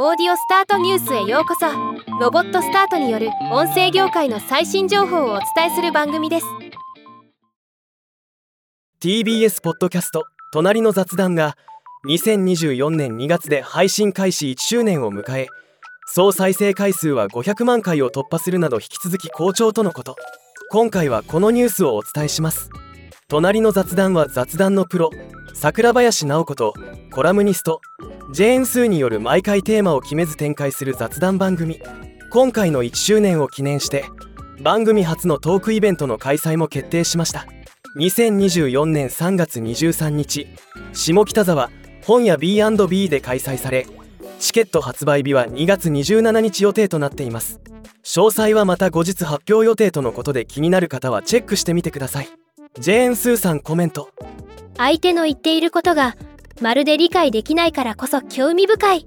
オーディオスタートニュースへようこそ。ロボットスタートによる音声業界の最新情報をお伝えする番組です。TBS ポッドキャスト「隣の雑談」が2024年2月で配信開始1周年を迎え総再生回数は500万回を突破するなど引き続き好調とのこと。今回はこのニュースをお伝えします。隣の雑談は雑談のプロ桜林直子とコラムニストジェーン・スーによる毎回テーマを決めず展開する雑談番組。今回の1周年を記念して番組初のトークイベントの開催も決定しました。2024年3月23日下北沢本屋 B&B で開催されチケット発売日は2月27日予定となっています。詳細はまた後日発表予定とのことで気になる方はチェックしてみてください。ジェーン・スーさんコメント。相手の言っていることがまるで理解できないからこそ興味深い。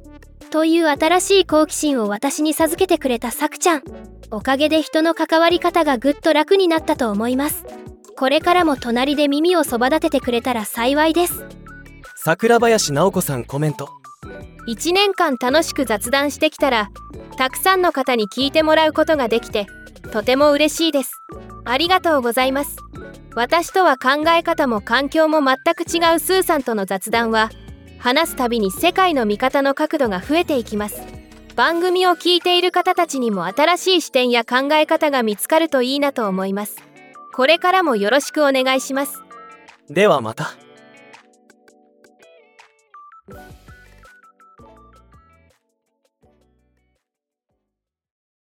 という新しい好奇心を私に授けてくれたさくちゃん。おかげで人の関わり方がぐっと楽になったと思います。これからも隣で耳をそば立ててくれたら幸いです。桜林直子さんコメント。1年間楽しく雑談してきたらたくさんの方に聞いてもらうことができてとても嬉しいですありがとうございます。私とは考え方も環境も全く違うスーさんとの雑談は話すたびに世界の見方の角度が増えていきます。番組を聞いている方たちにも新しい視点や考え方が見つかるといいなと思います。これからもよろしくお願いします。ではまた。